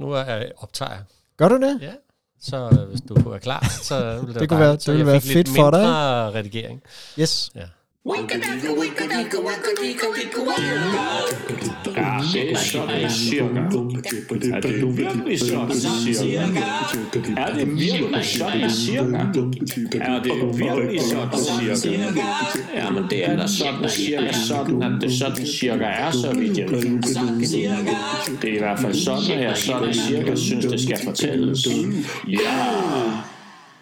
nu er jeg optager. Gør du det? Ja. Så øh, hvis du være klar, så ville det, Det kunne være. Så det ville være fedt for dig, redigering. Yes. Ja. Ja, det er sådan cirka. Er det virkelig sådan cirka? Er det virkelig sådan cirka? Er det virkelig sådan cirka? Ja, men det er da sådan cirka sådan, at det sådan cirka er, så vidt jeg ved. Det er i hvert fald sådan, at jeg sådan cirka synes, det skal fortælles. Ja!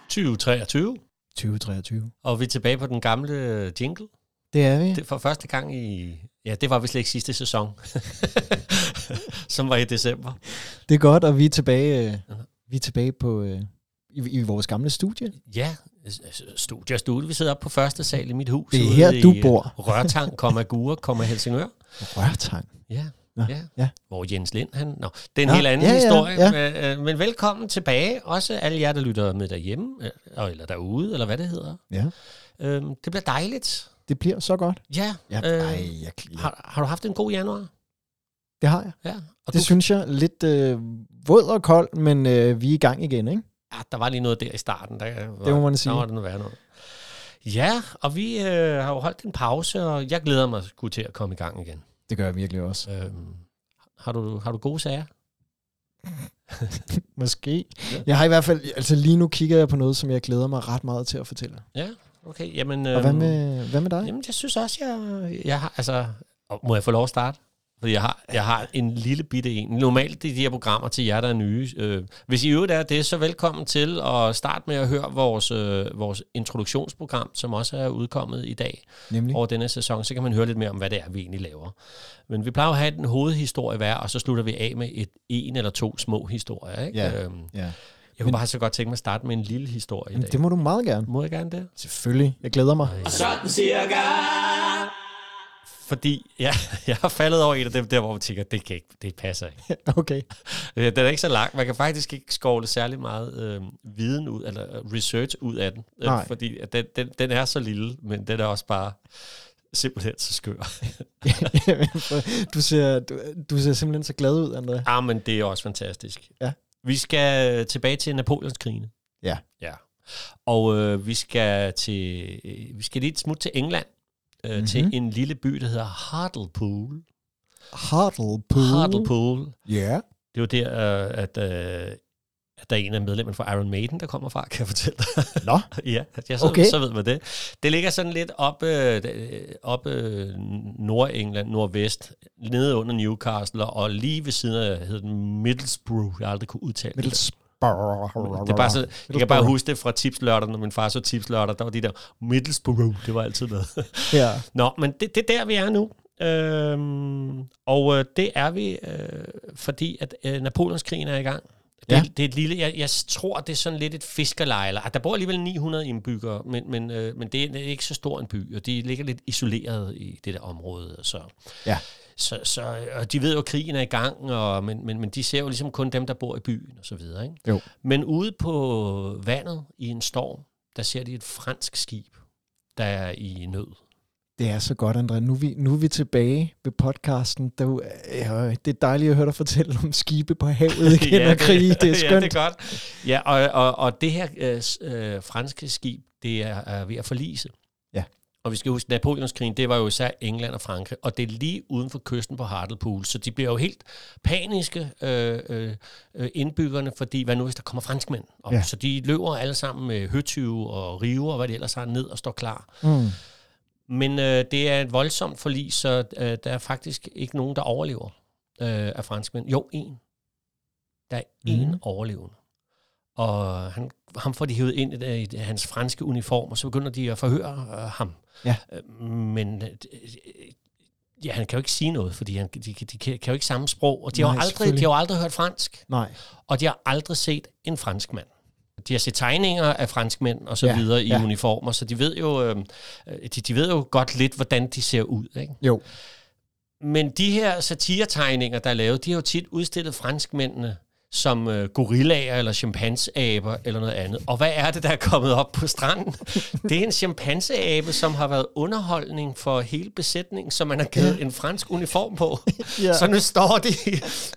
2023, 2023. og vi er tilbage på den gamle jingle. Det er vi. Det for første gang i... Ja, det var vist ikke sidste sæson, som var i december. Det er godt, og vi er tilbage, øh, vi er tilbage på, øh, i, i vores gamle studie. Ja, studie og studie. Vi sidder oppe på første sal i mit hus. Det er her, i, du øh, bor. Rørtang, Gure, Helsingør. Rørtang. Ja, Nå, ja. ja. Hvor Jens Lind, han... Nå, det er en Nå, helt anden ja, ja, historie. ja. Men, men velkommen tilbage. Også alle jer, der lytter med derhjemme, øh, eller derude, eller hvad det hedder. Ja, Øhm, det bliver dejligt. det bliver så godt. Ja. Ja, øh, ej, jeg, jeg, har, har du haft en god januar? det har jeg. Ja. Og Det du, synes jeg lidt øh, våd og kold, men øh, vi er i gang igen, ikke? ja, der var lige noget der i starten. Der, var, Det må man sige. Der var det noget værre noget. Ja, og vi øh, har jo holdt en pause, og jeg glæder mig sgu til at komme i gang igen. Det gør jeg virkelig også. Øhm, har, du, har du gode sager? Måske. Ja. Jeg har i hvert fald, altså lige nu kigger jeg på noget, som jeg glæder mig ret meget til at fortælle. Ja, okay. Jamen, Og hvad øhm, med, hvad med dig? Jamen, jeg synes også, jeg, jeg har, altså, må jeg få lov at starte? Fordi jeg har, jeg har en lille bitte en. Normalt det er de her programmer til jer, der er nye. Øh, hvis I øvrigt er det, så velkommen til at starte med at høre vores, øh, vores introduktionsprogram, som også er udkommet i dag Nemlig? over denne sæson. Så kan man høre lidt mere om, hvad det er, vi egentlig laver. Men vi plejer at have en hovedhistorie hver, og så slutter vi af med et, en eller to små historier. Ikke? Ja. Øhm, Ja. jeg kunne bare så godt tænke mig at starte med en lille historie i dag. det må du meget gerne. Må jeg gerne det? Selvfølgelig. Jeg glæder mig. Sådan cirka. Fordi ja, jeg har faldet over en af dem der, hvor man tænker, det, kan ikke, det passer ikke. Okay. Den er ikke så lang. Man kan faktisk ikke skovle særlig meget øh, viden ud, eller øh, research ud af den. Øh, Nej. fordi den, den, den er så lille, men den er også bare simpelthen så skør. du, ser, du, du ser simpelthen så glad ud, André. ah, men det er også fantastisk. Ja. Vi skal tilbage til Napoleonskrigene. Ja. Ja. Og øh, vi skal til øh, vi skal lige et smut til England. Øh, mm-hmm. Til en lille by, der hedder Hartlepool. Hartlepool. Hartlepool. Ja. Det er jo der, øh, at, øh, at der er en af medlemmerne fra Iron Maiden, der kommer fra, kan jeg fortælle dig. Nå. ja, ja så, Okay. så ved man det. Det ligger sådan lidt op, øh, op øh, Nordengland, nordvest, nede under Newcastle, og lige ved siden af, hedder den Middlesbrough. Jeg har aldrig kunne udtale det. Det er bare så, jeg kan bare huske det fra tipslørdag, når min far så tipslørdag, der var de der Middlesbrough, det var altid med. Ja. Nå, men det, det er der, vi er nu. Øhm, og øh, det er vi, øh, fordi at øh, Napoleonskrigen er i gang. Det, Ja. det er et lille, jeg, jeg tror, det er sådan lidt et fiskerlejr. Der bor alligevel 900 indbyggere, men, men, øh, men det er det er ikke så stor en by, og de ligger lidt isoleret i det der område. Så, Ja. Så, så og de ved jo, at krigen er i gang, og, men, men, men de ser jo ligesom kun dem, der bor i byen og så videre. Ikke? Jo. Men ude på vandet i en storm, der ser de et fransk skib, der er i nød. Det er så godt, André. Nu er vi, nu er vi tilbage ved podcasten. Der, er ja, det er dejligt at høre dig fortælle om skibe på havet igen ja, og krige. Det er skønt. ja, det er godt. Ja, og, og, og det her øh, øh, franske skib, det er, er ved at forlise. Og vi skal huske, Napoleonskrigen, det var jo især England og Frankrig, og det er lige uden for kysten på Hartlepool, så de bliver jo helt paniske, øh, øh, øh, indbyggerne, fordi hvad nu, hvis der kommer franskmænd? Og, Ja. Så de løber alle sammen med høtyve og river og hvad det ellers har ned og står klar. Mm. Men øh, det er et voldsomt forlis, så øh, der er faktisk ikke nogen, der overlever øh, af franskmænd. Jo, en. Der er en Mhm. overlevende. Og han, ham får de hævet ind i, det- i hans franske uniform, og så begynder de at forhøre øh, ham. Ja. Øh, men øh, ja, han kan jo ikke sige noget, fordi han, de, de, de kan, kan jo ikke samme sprog, og de, har, Nej, jo aldrig, de har jo aldrig hørt fransk, Nej. og de har aldrig set en franskmand. De har set tegninger af franskmænd og så Ja, videre i ja. uniformer, så de ved jo øh, de, de ved jo godt lidt, hvordan de ser ud. Ikke? Jo. Men de her satiretegninger, der er lavet, de har jo tit udstillet franskmændene som øh, gorillaer eller chimpanseaber eller noget andet. Og hvad er det, der er kommet op på stranden? Det er en chimpanseabe, som har været underholdning for hele besætningen, som man har givet en fransk uniform på. Ja. Så nu står de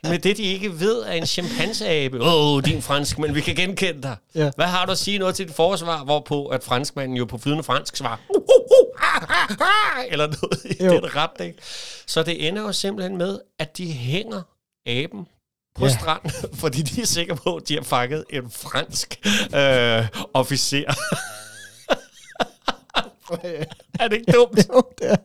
med det, de ikke ved, er en chimpanseabe. Åh, oh, din fransk, men vi kan genkende dig. Ja. Hvad har du at sige noget til dit forsvar, hvorpå at franskmanden jo på flydende fransk svarer, eller noget i Jo. den retning. Så det ender jo simpelthen med, at de hænger aben på Ja. stranden, fordi de er sikre på, at de har fanget en fransk øh, officer. er det ikke dumt? Jo, det er.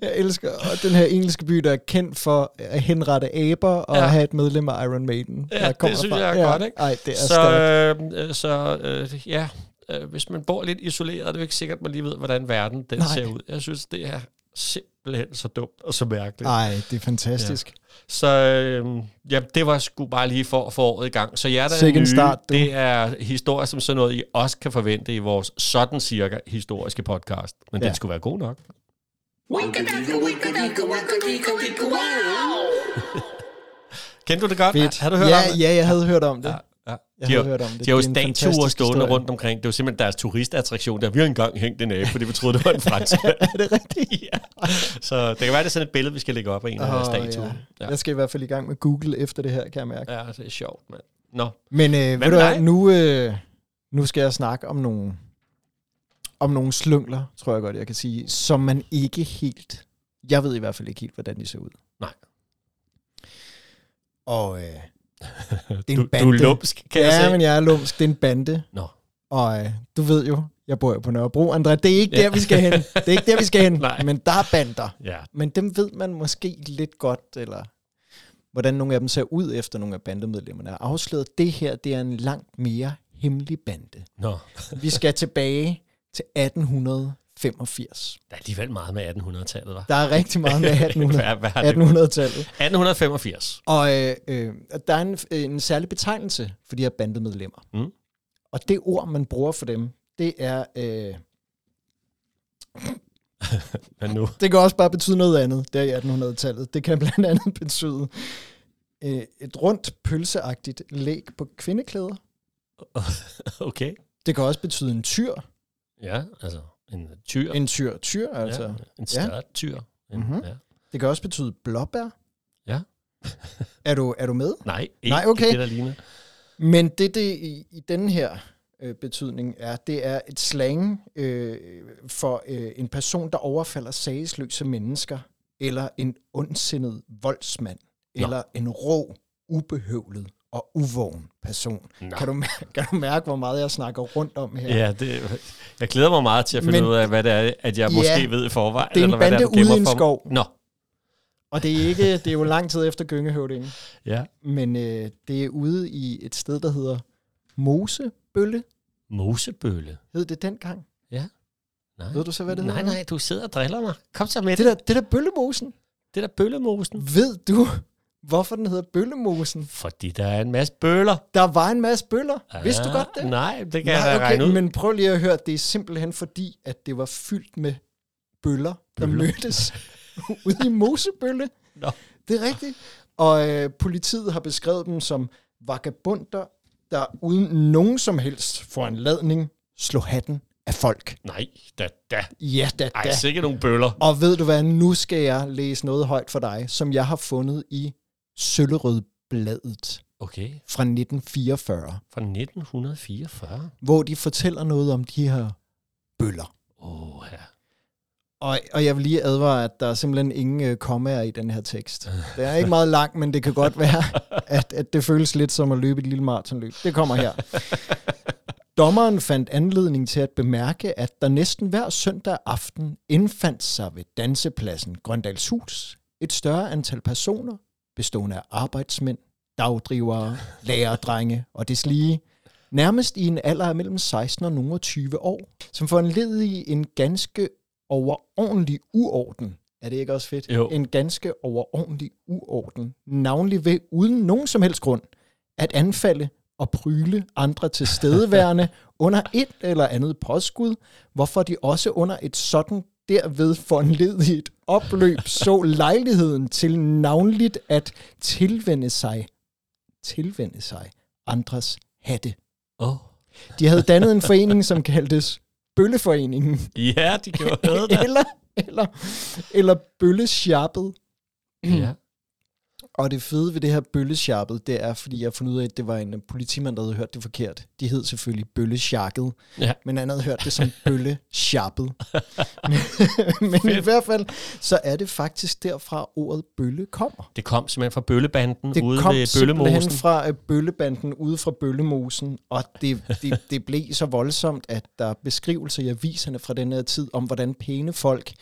Jeg elsker og den her engelske by, der er kendt for at henrette aber og Ja. have et medlem af Iron Maiden. Ja, der det kommer synes fra. jeg er ja. godt, ikke? Ej, det er så, stærkt. øh, så øh, ja, øh, hvis man bor lidt isoleret, er det jo ikke sikkert, at man lige ved, hvordan verden den Nej. ser ud. Jeg synes, det er simpelthen så dumt og så mærkeligt. Ej, det er fantastisk. Så øh, ja, det var sgu bare lige for at få året i gang. Så jer, der er nye, start, du. det er historier som sådan noget, I også kan forvente i vores sådan cirka historiske podcast. Men ja. Ja. den skulle være god nok. Kendte du det godt? Fedt. Har du hørt ja, om det? ja, jeg havde hørt om det. Ja, ja. Jeg De har, hørt om det. de har jo er statuer stående rundt omkring. Det var simpelthen deres turistattraktion der. Vi har engang hængt en abe, fordi vi troede, det var en fransk. er det rigtigt? ja. Så det kan være, det er sådan et billede, vi skal lægge op af en af oh, statuer. ja. Ja. Jeg skal i hvert fald i gang med Google efter det her, kan jeg mærke. ja, det er sjovt, mand. Nå, Men øh, ved med du hvad, nu, øh, nu skal jeg snakke om nogle, om nogle slyngler, tror jeg godt, jeg kan sige, som man ikke helt... Jeg ved i hvert fald ikke helt, hvordan de ser ud. Nej. Og øh, det er en du, du bande. er lumsk, kan jeg ja, se. men jeg er lumsk. Det er en bande. Nå. Og øh, du ved jo, jeg bor jo på Nørrebro, André. Det er ikke der, vi skal hen. Det er ikke der, vi skal hen. Nej. Men der er bander. Ja, Men dem ved man måske lidt godt, eller hvordan nogle af dem ser ud efter nogle af bandemedlemmerne er afsløret. Det her, det er en langt mere hemmelig bande. nå. Vi skal tilbage til 1885. Der er alligevel meget med 1800-tallet, var. Der er rigtig meget med 1800, hvad, hvad har det? 1800-tallet. 1885. Og øh, øh, der er en, en særlig betegnelse for de her bandemedlemmer. Mm. Og det ord, man bruger for dem, det er... Øh, Men nu? det kan også bare betyde noget andet, der i 1800-tallet. Det kan blandt andet betyde øh, et rundt, pølseagtigt læg på kvindeklæder. Okay. Det kan også betyde en tyr. Ja, altså en tyr. En tyr, tyr altså. ja, en større tyr. En, Mhm. ja. Det kan også betyde blåbær. Ja. er, du, er du med? Nej, ikke Nej, okay. det, der ligner. Men det, det i, i denne her øh, betydning er, det er et slang øh, for øh, en person, der overfalder sagesløse mennesker, eller en ondsindet voldsmand, Nå. eller en rå, ubehøvlet og uvågen person. Nå. Kan du, kan du mærke, hvor meget jeg snakker rundt om her? Ja, det, jeg glæder mig meget til at finde Men- ud af, hvad det er, at jeg Ja, måske ved i forvejen. det er en eller hvad bande er, du gemmer ude i en skov. Nå, Og det er, ikke, det er jo lang tid efter Gyngehøvdingen, ja. men øh, det er ude i et sted, der hedder Mosebølle, Mosebølle. hed det dengang. Nej. Ved du så, hvad det nej, hedder? nej, du sidder og driller mig. Kom så med Det det. der, det der Bøllemosen. Det der bøllemosen. Ved du, hvorfor den hedder Bøllemosen? Fordi der er en masse bøller. Der var en masse bøller. Ja, Vidste du godt det? Nej, det kan Nej, jeg da regne ud. men prøv lige at høre, det er simpelthen fordi, at det var fyldt med bøller, der Bøller? mødtes ude i Mosebølle. Nå. Det er rigtigt. Og øh, politiet har beskrevet dem som vagabunder, der uden nogen som helst foranladning slog hatten af folk. Nej, da, da. Ja, da, Ej, da. sikkert nogle bøller. Og ved du hvad, nu skal jeg læse noget højt for dig, som jeg har fundet i Søllerødbladet Okay, fra 1944, fra 1944. hvor de fortæller noget om de her bøller. Åh, ja. Og, og jeg vil lige advare, at der er simpelthen ingen øh, kommaer i den her tekst. Det er ikke meget langt, men det kan godt være, at, at det føles lidt som at løbe et lille maratonløb. Det kommer her. Dommeren fandt anledning til at bemærke, at der næsten hver søndag aften indfandt sig ved dansepladsen Grøndalshus et større antal personer, bestående af arbejdsmænd, dagdrivere, lærerdrenge og deslige, nærmest i en alder af mellem 16 og nogle 20 år, som foranled i en ganske overordentlig uorden. Er det ikke også fedt? Jo. En ganske overordentlig uorden. Navnlig ved uden nogen som helst grund at anfalde og pryle andre tilstedeværende under et eller andet påskud, hvorfor de også under et sådan derved foranledigt opløb så lejligheden til navnligt at tilvende sig tilvende sig andres hatte. Åh. De havde dannet en forening, som kaldtes Bølleforeningen, Ja, de gjorde der. eller, eller, eller Bøllesjappet. ja. Og det fede ved det her bøllesjappet, det er, fordi jeg har fundet ud af, at det var en øh, politimand, der havde hørt det forkert. De hed selvfølgelig bøllesjakket, Ja. men han havde hørt det som bøllesjappet. men men i hvert fald, så er det faktisk derfra ordet bølle kommer. Det kom simpelthen fra Bøllebanden Det ude kom ved Bøllemosen. fra øh, bøllebanden ude fra Bøllemosen, og det, det, det blev så voldsomt, at der er beskrivelser i aviserne fra den her tid om, hvordan pæne folk,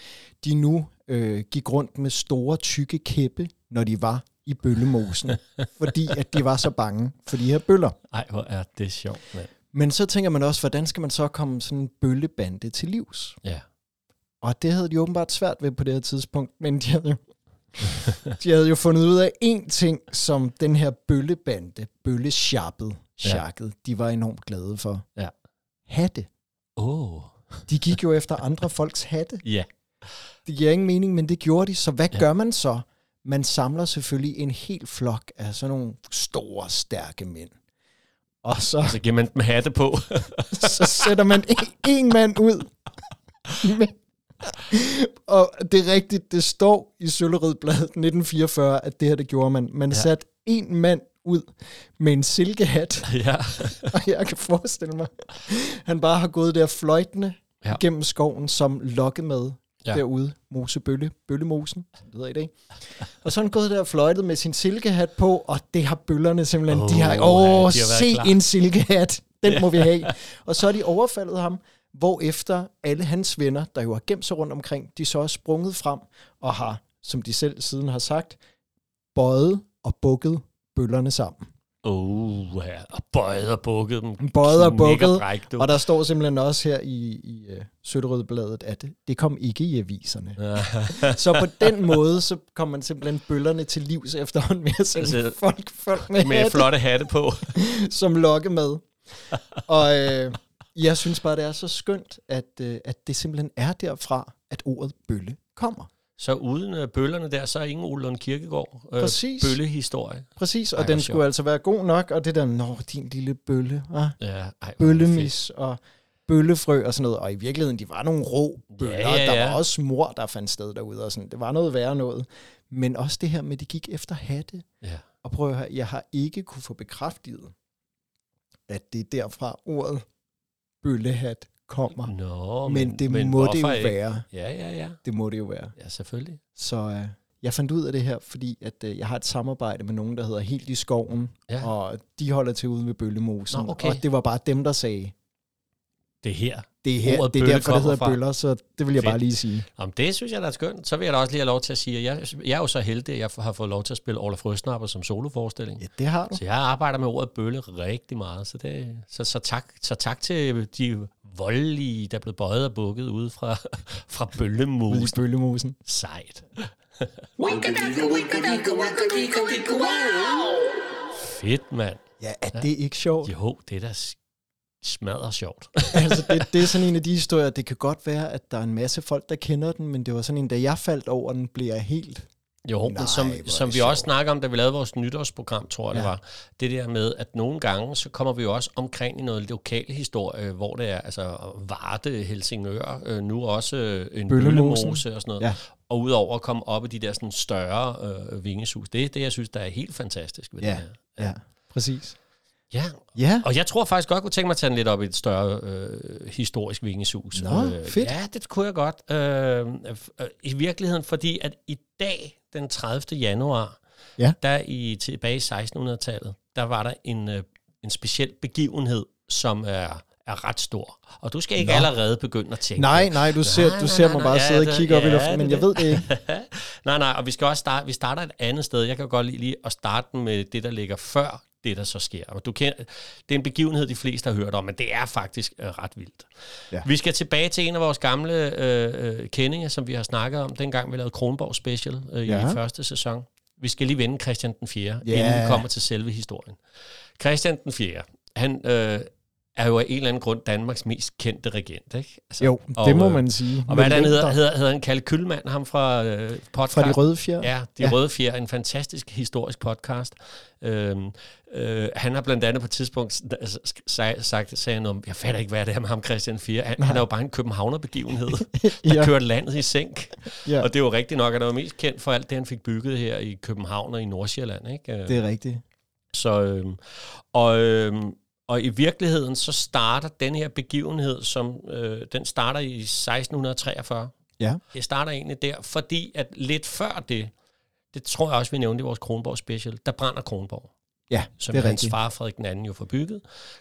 de nu øh, gik rundt med store, tykke kæppe, når de var i Bøllemosen, fordi at de var så bange for de her bøller. Ej, hvor er det sjovt, mand. Men så tænker man også, hvordan skal man så komme sådan en bøllebande til livs? Ja. Og det havde de åbenbart svært ved på det her tidspunkt, men de havde jo, de havde jo fundet ud af en ting, som den her bøllebande, bøllesjappet, Ja. sjakket, de var enormt glade for. Ja. Hatte. Åh. Oh. De gik jo efter andre folks hatte. Ja. Det giver ingen mening, men det gjorde de. Så hvad Ja. ja. gør man så? Man samler selvfølgelig en hel flok af sådan nogle store, stærke mænd. Og så Så giver man dem hatte på. så sætter man en, en mand ud. Men- og det er rigtigt, det står i Sølleridbladet 1944, at det her, det gjorde man. Man Ja. satte en mand ud med en silkehat, ja. og jeg kan forestille mig, han bare har gået der fløjtende Ja. gennem skoven som lokkemad Ja. ja. derude, Mosebølle, Bøllemosen, det hedder i dag. Og så er han gået der og fløjtet med sin silkehat på, og det har bøllerne simpelthen, Åh, de har, ja, åh, de har været se klar." en silkehat, den må vi have. Og så har de overfaldet ham, hvor efter alle hans venner, der jo har gemt sig rundt omkring, de så er sprunget frem og har, som de selv siden har sagt, bøjet og bukket bøllerne sammen. Oh, ja. Og bøjet og bukket dem. Bøjet og bukket. Og der står simpelthen også her i, i uh, Søtterødbladet, at det kom ikke i aviserne. Ja. Så på den måde, så kom man simpelthen bøllerne til livs efterhånden med at sende Altså, folk, folk med, Med hatte flotte hatte på. som lokkemad. Og øh, jeg synes bare, det er så skønt, at, øh, at det simpelthen er derfra, at ordet bølle kommer. Så uden øh, bøllerne der, så er ingen Ole Lund Kirkegaard øh, Præcis. bøllehistorie. Præcis, og Ej, den skulle altså være god nok, og det der, nå, din lille bølle, ah, Ja, ej, bøllemis og bøllefrø og sådan noget. Og i virkeligheden, de var nogle rå bøller. Ja, ja, Der ja. var også mor, der fandt sted derude og sådan. Det var noget værre noget. Men også det her med, at de gik efter hatte. Ja. Og prøv at høre, jeg har ikke kunne få bekræftet, at det er derfra ordet bøllehat kommer. Nå, men, men det men må det jo ikke? være. Ja, ja, ja. Det må det jo være. Ja, selvfølgelig. Så øh, jeg fandt ud af det her, fordi at, øh, jeg har et samarbejde med nogen, der hedder Helt i skoven, Ja. og de holder til ude ved Bøllemosen. Nå, okay. Og det var bare dem, der sagde, Det er her. det er her, det er derfor, det hedder fra. bøller, så det vil jeg Fedt. bare lige sige. Om det synes jeg, der er skønt. Så vil jeg da også lige have lov til at sige, at jeg, jeg er jo så heldig, at jeg har fået lov til at spille Olaf Røsnapper som soloforestilling. Ja, det har du. Så jeg arbejder med ordet bølle rigtig meget. Så, det, så, så, tak, så tak til de voldelige, der er blevet bøjet og bukket ude fra, fra Ude i bøllemus. Bøllemosen. Sejt. Fedt, mand. Ja, er det ikke sjovt? Jo, det er da s- smadret sjovt. altså, det, det er sådan en af de historier, det kan godt være, at der er en masse folk, der kender den, men det var sådan en, da jeg faldt over den, blev jeg helt... Jo, Nej, Nej, som, som vi også sjovt. snakker om, da vi lavede vores nytårsprogram, tror jeg ja. det Ja. var. Det der med, at nogle gange, så kommer vi jo også omkring i noget lokal historie, hvor det er altså Varde, Helsingør, øh, nu også øh, en bøllemose og sådan noget. Ja. Og udover at komme op i de der sådan større øh, vingesus. Det er det, jeg synes, der er helt fantastisk ved Ja. det her. Ja, præcis. Ja, Ja, og jeg tror faktisk godt, kunne tænke mig at tage den lidt op i et større øh, historisk vingesus. Nå, øh, fedt. Ja, det kunne jeg godt. Øh, øh, I virkeligheden, fordi at i dag, den 30. januar, Ja. der i tilbage i 1600-tallet, der var der en, øh, en speciel begivenhed, som er, er ret stor. Og du skal ikke Nå. allerede begynde at tænke. nej, nej, du ser, Nej, du ser nej, mig nej, bare ja, sidde og det- kigge op i ja, luften, det men er jeg det. ved det ikke. nej, nej, og vi skal også starte, vi starter et andet sted. Jeg kan godt lide lige at starte med det, der ligger før det, der så sker. Og du kan, det er en begivenhed, de fleste har hørt om, men det er faktisk øh, ret vildt. Ja. Vi skal tilbage til en af vores gamle øh, øh, kendinger, som vi har snakket om, dengang vi lavede Kronborg Special øh, Ja. i første sæson. Vi skal lige vende Christian den 4., Ja. inden vi kommer til selve historien. Christian den 4., han øh, er jo af en eller anden grund Danmarks mest kendte regent, ikke? Altså, Jo, det må man sige. Og hvad han hedder? der- Hedder, hedder han Kalle Kyllmann, ham fra øh, podcast? Fra de røde fjer? Ja, De Ja. Røde Fjer, en fantastisk historisk podcast. Øhm, øh, han har blandt andet på et tidspunkt s- s- sag- sagt, sagde noget om, jeg fatter ikke, hvad det er med ham, Christian 4. Han, han er jo bare en københavner-begivenhed, der Ja. kørte landet i sænk. Ja, Og det er jo rigtigt nok, at han var mest kendt for alt det, han fik bygget her i København og i Nordsjælland. Ikke? Øh, det er rigtigt. Så, øhm, og, øhm, og i virkeligheden, så starter den her begivenhed, som øh, den starter i 1643. Ja. Det starter egentlig der, fordi at lidt før det, det tror jeg også, vi nævnte i vores Kronborg special, der brænder Kronborg, Ja, som det er hans rigtigt. far Frederik den anden jo får bygget.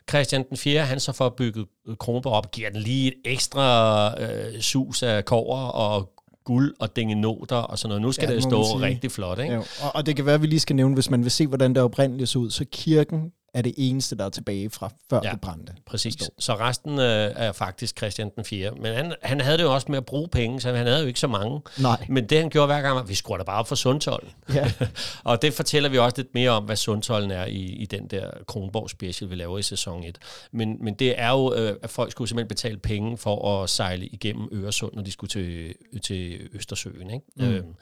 Christian den 4. han så får bygget øh, Kronborg op, giver den lige et ekstra øh, sus af kover og guld og dingenoter og sådan noget. Nu skal Ja, det stå rigtig flot, ikke? Ja, og, og det kan være, at vi lige skal nævne, hvis man vil se, hvordan det oprindeligt så ud, så kirken er det eneste, der er tilbage fra før Ja. det brændte. Præcis. Forstår. Så resten øh, er faktisk Christian den 4. Men han, han havde det jo også med at bruge penge, så han havde jo ikke så mange. Nej. Men det han gjorde hver gang, var, vi skruer da bare op for Sundtolden. Ja. og det fortæller vi også lidt mere om, hvad Sundtolden er i, i den der Kronborg special, vi laver i sæson 1. Men, men det er jo, øh, at folk skulle simpelthen betale penge for at sejle igennem Øresund, når de skulle til, til Østersøen. Ikke? Mm. Øhm,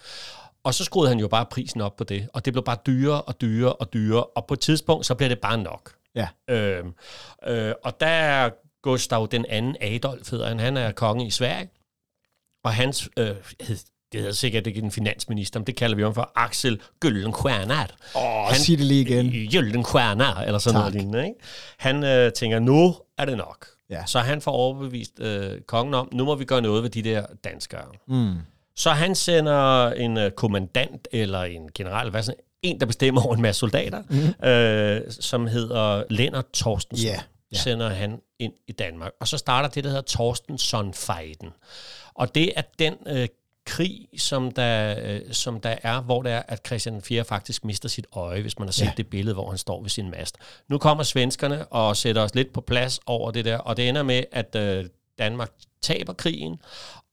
og så skruede han jo bare prisen op på det, og det blev bare dyrere og dyrere og dyrere, og på et tidspunkt, så bliver det bare nok. Ja. Øhm, øh, og der er Gustav den anden Adolf, hedder han. Han er konge i Sverige. Og hans, øh, hed, det hedder sikkert ikke en finansminister, men det kalder vi om for Axel Gyllenstierner. Åh, sig det lige igen. Gyllenstierner, eller sådan Tak. noget lignende. Ikke? Han øh, tænker, nu er det nok. Ja. Så han får overbevist øh, kongen om, nu må vi gøre noget ved de der danskere. Mm. Så han sender en øh, kommandant eller en general, hvad sådan, en, der bestemmer over en masse soldater, mm. øh, som hedder Lennart Torstensen, Ja, ja. sender han ind i Danmark. Og så starter det, der hedder Torstensson-fejden. Og det er den øh, krig, som der, øh, som der er, hvor der er, at Christian 4 faktisk mister sit øje, hvis man har set ja. det billede, hvor han står ved sin mast. Nu kommer svenskerne og sætter os lidt på plads over det der, og det ender med, at øh, Danmark taber krigen,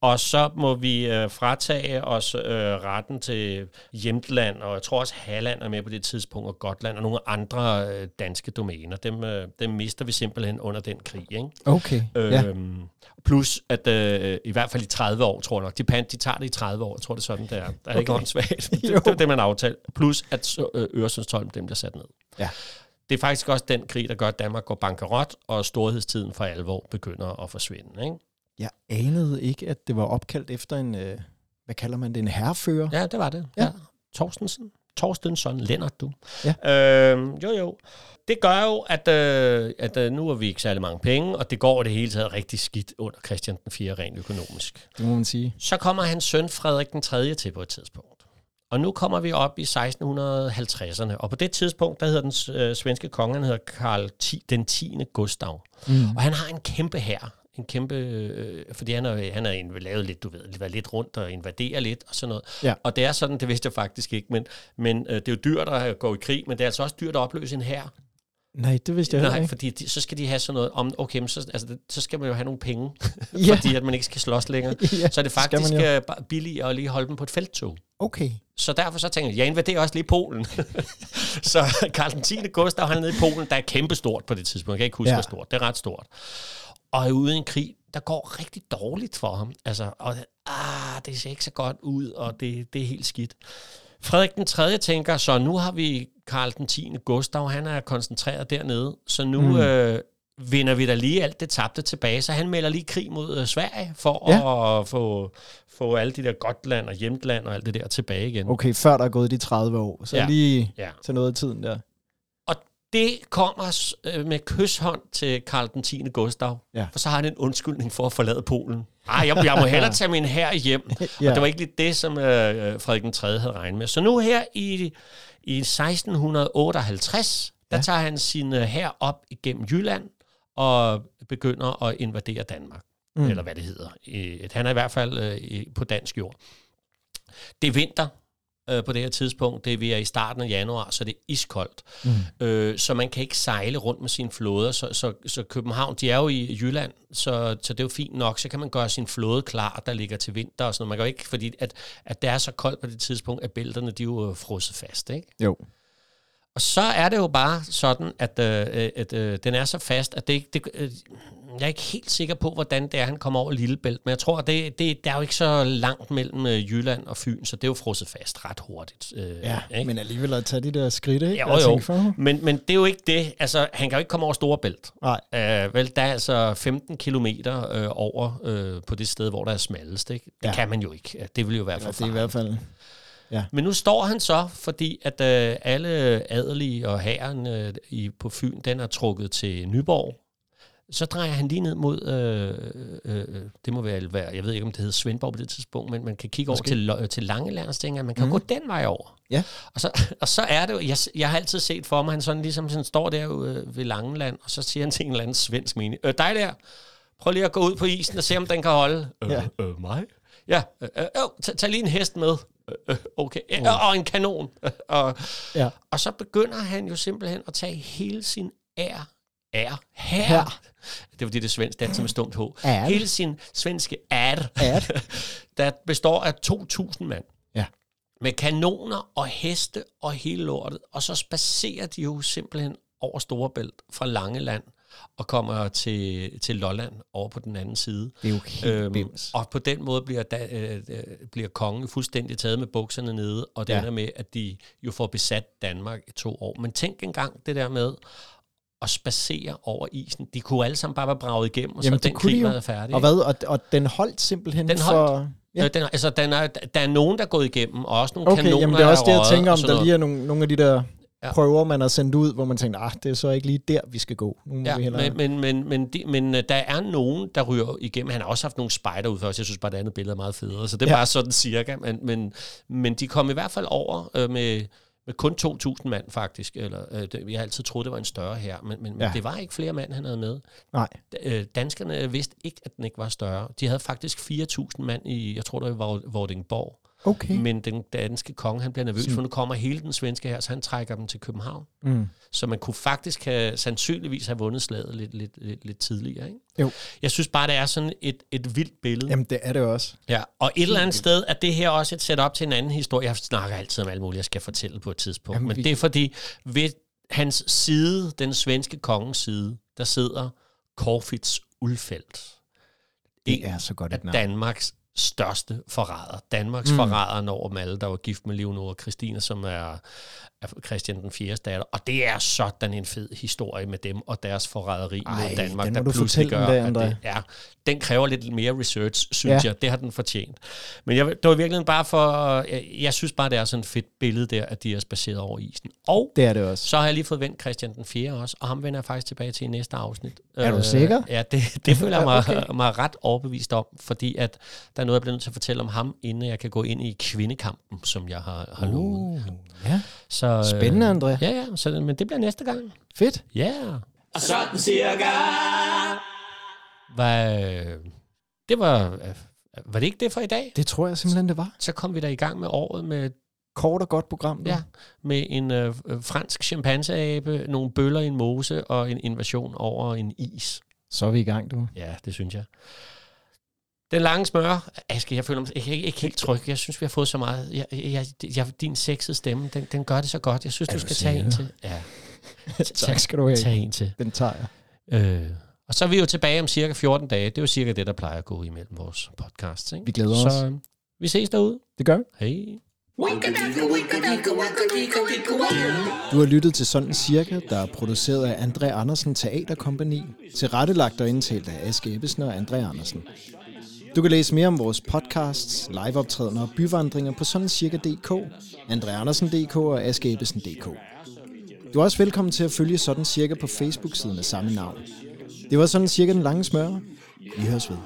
og så må vi øh, fratage os øh, retten til Jämtland, og jeg tror også Halland er med på det tidspunkt, og Gotland, og nogle andre øh, danske domæner. Dem, øh, dem mister vi simpelthen under den krig. Ikke? Okay, ja. Øhm, plus, at øh, i hvert fald i 30 år, tror jeg nok, de, pan, de tager det i 30 år, jeg tror det er sådan, det er. Der er ikke Okay. åndssvagt. det, det, er det, man aftalt. Plus, at øh, Øresundstolden, dem bliver sat ned. Ja. Det er faktisk også den krig, der gør, at Danmark går bankerot, og storhedstiden for alvor begynder at forsvinde. Ikke? Jeg anede ikke, at det var opkaldt efter en, øh, hvad kalder man det, en herrefører? Ja, det var det. Ja. Ja. Torstensen. Torstensson, Lennart, du. Ja. Øhm, jo, jo. Det gør jo, at, øh, at øh, nu har vi ikke særlig mange penge, og det går det hele taget rigtig skidt under Christian den 4. rent økonomisk. Det må man sige. Så kommer hans søn Frederik den 3. til på et tidspunkt. Og nu kommer vi op i 1650'erne, og på det tidspunkt, der hedder den øh, svenske konge, han hedder Karl 10, den 10. Gustav. Mm. Og han har en kæmpe hær. En kæmpe, øh, fordi han har han er lavet lidt, du ved, været lidt rundt og invadere lidt og sådan noget. Ja. Og det er sådan, det vidste jeg faktisk ikke, men, men øh, det er jo dyrt at gå i krig, men det er altså også dyrt at opløse en hær. Nej, det vidste jeg Nej, ikke. fordi de, så skal de have sådan noget om, okay, men så, altså, det, så skal man jo have nogle penge, Ja. fordi at man ikke skal slås længere. Ja, så er det faktisk øh, billigere at lige holde dem på et felttog. Okay. Så derfor så tænker jeg, jeg invaderer også lige Polen. så Karl den 10. Gustav, han er nede i Polen, der er kæmpestort på det tidspunkt. Jeg kan ikke huske, ja. hvor stort. Det er ret stort. Og er ude i en krig, der går rigtig dårligt for ham. Altså, og ah, det ser ikke så godt ud, og det, det er helt skidt. Frederik den 3. tænker, så nu har vi Karl den 10. Gustav, han er koncentreret dernede, så nu Mm. øh, vinder vi da lige alt det tabte tilbage. Så han melder lige krig mod øh, Sverige for Ja. at få, få alle de der Gotland og Hjemtland og alt det der tilbage igen. Okay, før der er gået de 30 år. Så. Ja. lige Ja. til noget af tiden der. Det kommer øh, med kyshånd til Karl den 10. Gustav. Ja. For så har han en undskyldning for at forlade Polen. Ej, jeg, jeg må hellere tage min her hjem. Ja. Og det var ikke lige det, som øh, Frederik den 3. havde regnet med. Så nu her i, i 1658, der Ja. tager han sin øh, her op igennem Jylland og begynder at invadere Danmark. Mm. Eller hvad det hedder. Øh, Han er i hvert fald øh, på dansk jord. Det er vinter øh, på det her tidspunkt. Det er, vi er i starten af januar, så det er iskoldt. Mm. Øh, så man kan ikke sejle rundt med sine flåder. Så, så, så København, de er jo i Jylland, så, så det er jo fint nok. Så kan man gøre sin flåde klar, der ligger til vinter og sådan noget. Man kan jo ikke, fordi at, at det er så koldt på det tidspunkt, at bælterne, de er jo frosset fast, ikke? Jo. Og så er det jo bare sådan, at, øh, at øh, den er så fast, at det, ikke- det, øh, jeg er ikke helt sikker på, hvordan det er, han kommer over Lillebælt. Men jeg tror, det, det, der er jo ikke så langt mellem øh, Jylland og Fyn, så det er jo frosset fast ret hurtigt. Øh, Ja, ikke? men alligevel at tage de der skridt, ikke? Jo, jo. for. Men, men det er jo ikke det. Altså, han kan jo ikke komme over Storebælt. Nej. Øh, vel, der er altså 15 kilometer øh, over øh, på det sted, hvor der er smallest. Ikke? Det Ja. ja. kan man jo ikke. Ja, Det vil jo være Ja, for det er i hvert fald... Men nu står han så, fordi at øh, alle adelige og herren øh, i, på Fyn, den er trukket til Nyborg. Så drejer han lige ned mod, øh, øh, øh, det må være, være, jeg ved ikke om det hedder Svendborg på det tidspunkt, men man kan kigge over Måske. til, øh, til Langeland, og tænker jeg, man kan mm. gå den vej over. Ja. Og så, og så er det jo, jeg, jeg har altid set for mig, han sådan ligesom sådan står der øh, ved Langeland, og så siger han til en eller anden svensk mening, øh, dig der, prøv lige at gå ud på isen og se, om den kan holde. Øh, Ja. øh, mig? Ja, øh, øh, tag, tag lige en hest med. Øh, øh, okay, ja, og en kanon. og, Ja. og så begynder han jo simpelthen at tage hele sin ær, ær, her. Det er fordi, det er svensk, er altid med stumt H. Ær. Hele sin svenske ær, Ær. der består af 2.000 mand. Ja. Med kanoner og heste og hele lortet. Og så spacerer de jo simpelthen over Storebælt fra Langeland og kommer til, til Lolland over på den anden side. Det er jo helt øhm, bims. og på den måde bliver, da, øh, øh, bliver kongen fuldstændig taget med bukserne nede, og det ja. ender med, at de jo får besat Danmark i to år. Men tænk engang det der med at spacere over isen. De kunne alle sammen bare være braget igennem, og Jamen, så det den krig var færdig. Og hvad? Og, og den holdt simpelthen Den for... Ja. Den, altså, den er, der er nogen, der er gået igennem, og også nogle Okay, kanoner, jamen det er også det, jeg tænker og om, der lige er nogle, nogle af de der Ja. prøver, man har sendt ud, hvor man tænker, ah, det er så ikke lige der, vi skal gå. Nu Ja, vi hellere... men, men, men, men, de, men øh, der er nogen, der ryger igennem. Han har også haft nogle spejder ud først. Jeg synes bare, det andet billede er meget federe. Så det er ja. bare sådan cirka. Men, men, men de kom i hvert fald over øh, med, med kun 2.000 mand faktisk. Eller, øh, det, jeg har altid troet, det var en større her. Men, men, Ja. men det var ikke flere mand, han havde med. Nej. Øh, danskerne vidste ikke, at den ikke var større. De havde faktisk 4.000 mand i, jeg tror, det var Vordingborg. Okay. Men den danske konge, han bliver nervøs, for nu kommer hele den svenske her, så han trækker dem til København. Mm. Så man kunne faktisk have, sandsynligvis have vundet slaget lidt, lidt, lidt, lidt tidligere. Ikke? Jo. Jeg synes bare, det er sådan et, et vildt billede. Jamen, det er det også. Ja, og et eller andet sted er det her også et setup til en anden historie. Jeg snakker altid om alt muligt, jeg skal fortælle på et tidspunkt. Jamen, Men vi- det er fordi, ved hans side, den svenske kongens side, der sidder Corfitz Ulfeldt. Det er så godt et navn. Danmarks største forræder. Danmarks mm. forræder over dem alle, der var gift med Leonora Christina, som er, er Christian den 4. datter. Og det er sådan en fed historie med dem og deres forræderi Ej, mod Danmark, den der pludselig gør, den der, at det er. Den kræver lidt mere research, synes Ja. jeg. Det har den fortjent. Men jeg, det var virkelig bare for... Jeg, jeg synes bare, det er sådan et fedt billede der, at de er spaceret over isen. Og Det er det også. så har jeg lige fået vendt Christian den 4. også, og ham vender jeg faktisk tilbage til i næste afsnit. Er du sikker? Ja, det, det føler jeg mig, Okay. mig ret overbevist om, fordi at der er noget, jeg bliver nødt til at fortælle om ham, inden jeg kan gå ind i kvindekampen, som jeg har, har lovet. Ja. Så, øh, Spændende, André. Ja, ja, så, men det bliver næste gang. Fedt. Ja. Yeah. Og sådan cirka. Hvad, det var, var det ikke det for i dag? Det tror jeg simpelthen, det var. Så kom vi da i gang med året med Kort og godt program. Ja, med en øh, øh, fransk chimpanseabe, nogle bøller i en mose og en invasion over en is. Så er vi i gang, du. Ja, det synes jeg. Den lange smør, Aske, jeg føler mig ikke, ikke helt tryg. Jeg synes, vi har fået så meget. Jeg, jeg, jeg, din sexede stemme, den, den gør det så godt. Jeg synes, du du skal tage en til. Ja, tak skal du have. tage en til. Den tager jeg. Øh, og så er vi jo tilbage om cirka 14 dage. Det er jo cirka det, der plejer at gå imellem vores podcasts. Ikke? Vi glæder så, os. øh, vi ses derude. Det gør vi. Hej. Du har lyttet til Sådan Cirka, der er produceret af André Andersen Teaterkompagni, tilrettelagt og indtalt af Aske Ebbesen og André Andersen. Du kan læse mere om vores podcasts, liveoptrædener og byvandringer på sådancirka.dk, andreandersen.dk og askeebbesen.dk. Du er også velkommen til at følge Sådan Cirka på Facebook-siden af samme navn. Det var Sådan Cirka den lange smør. Vi høres ved.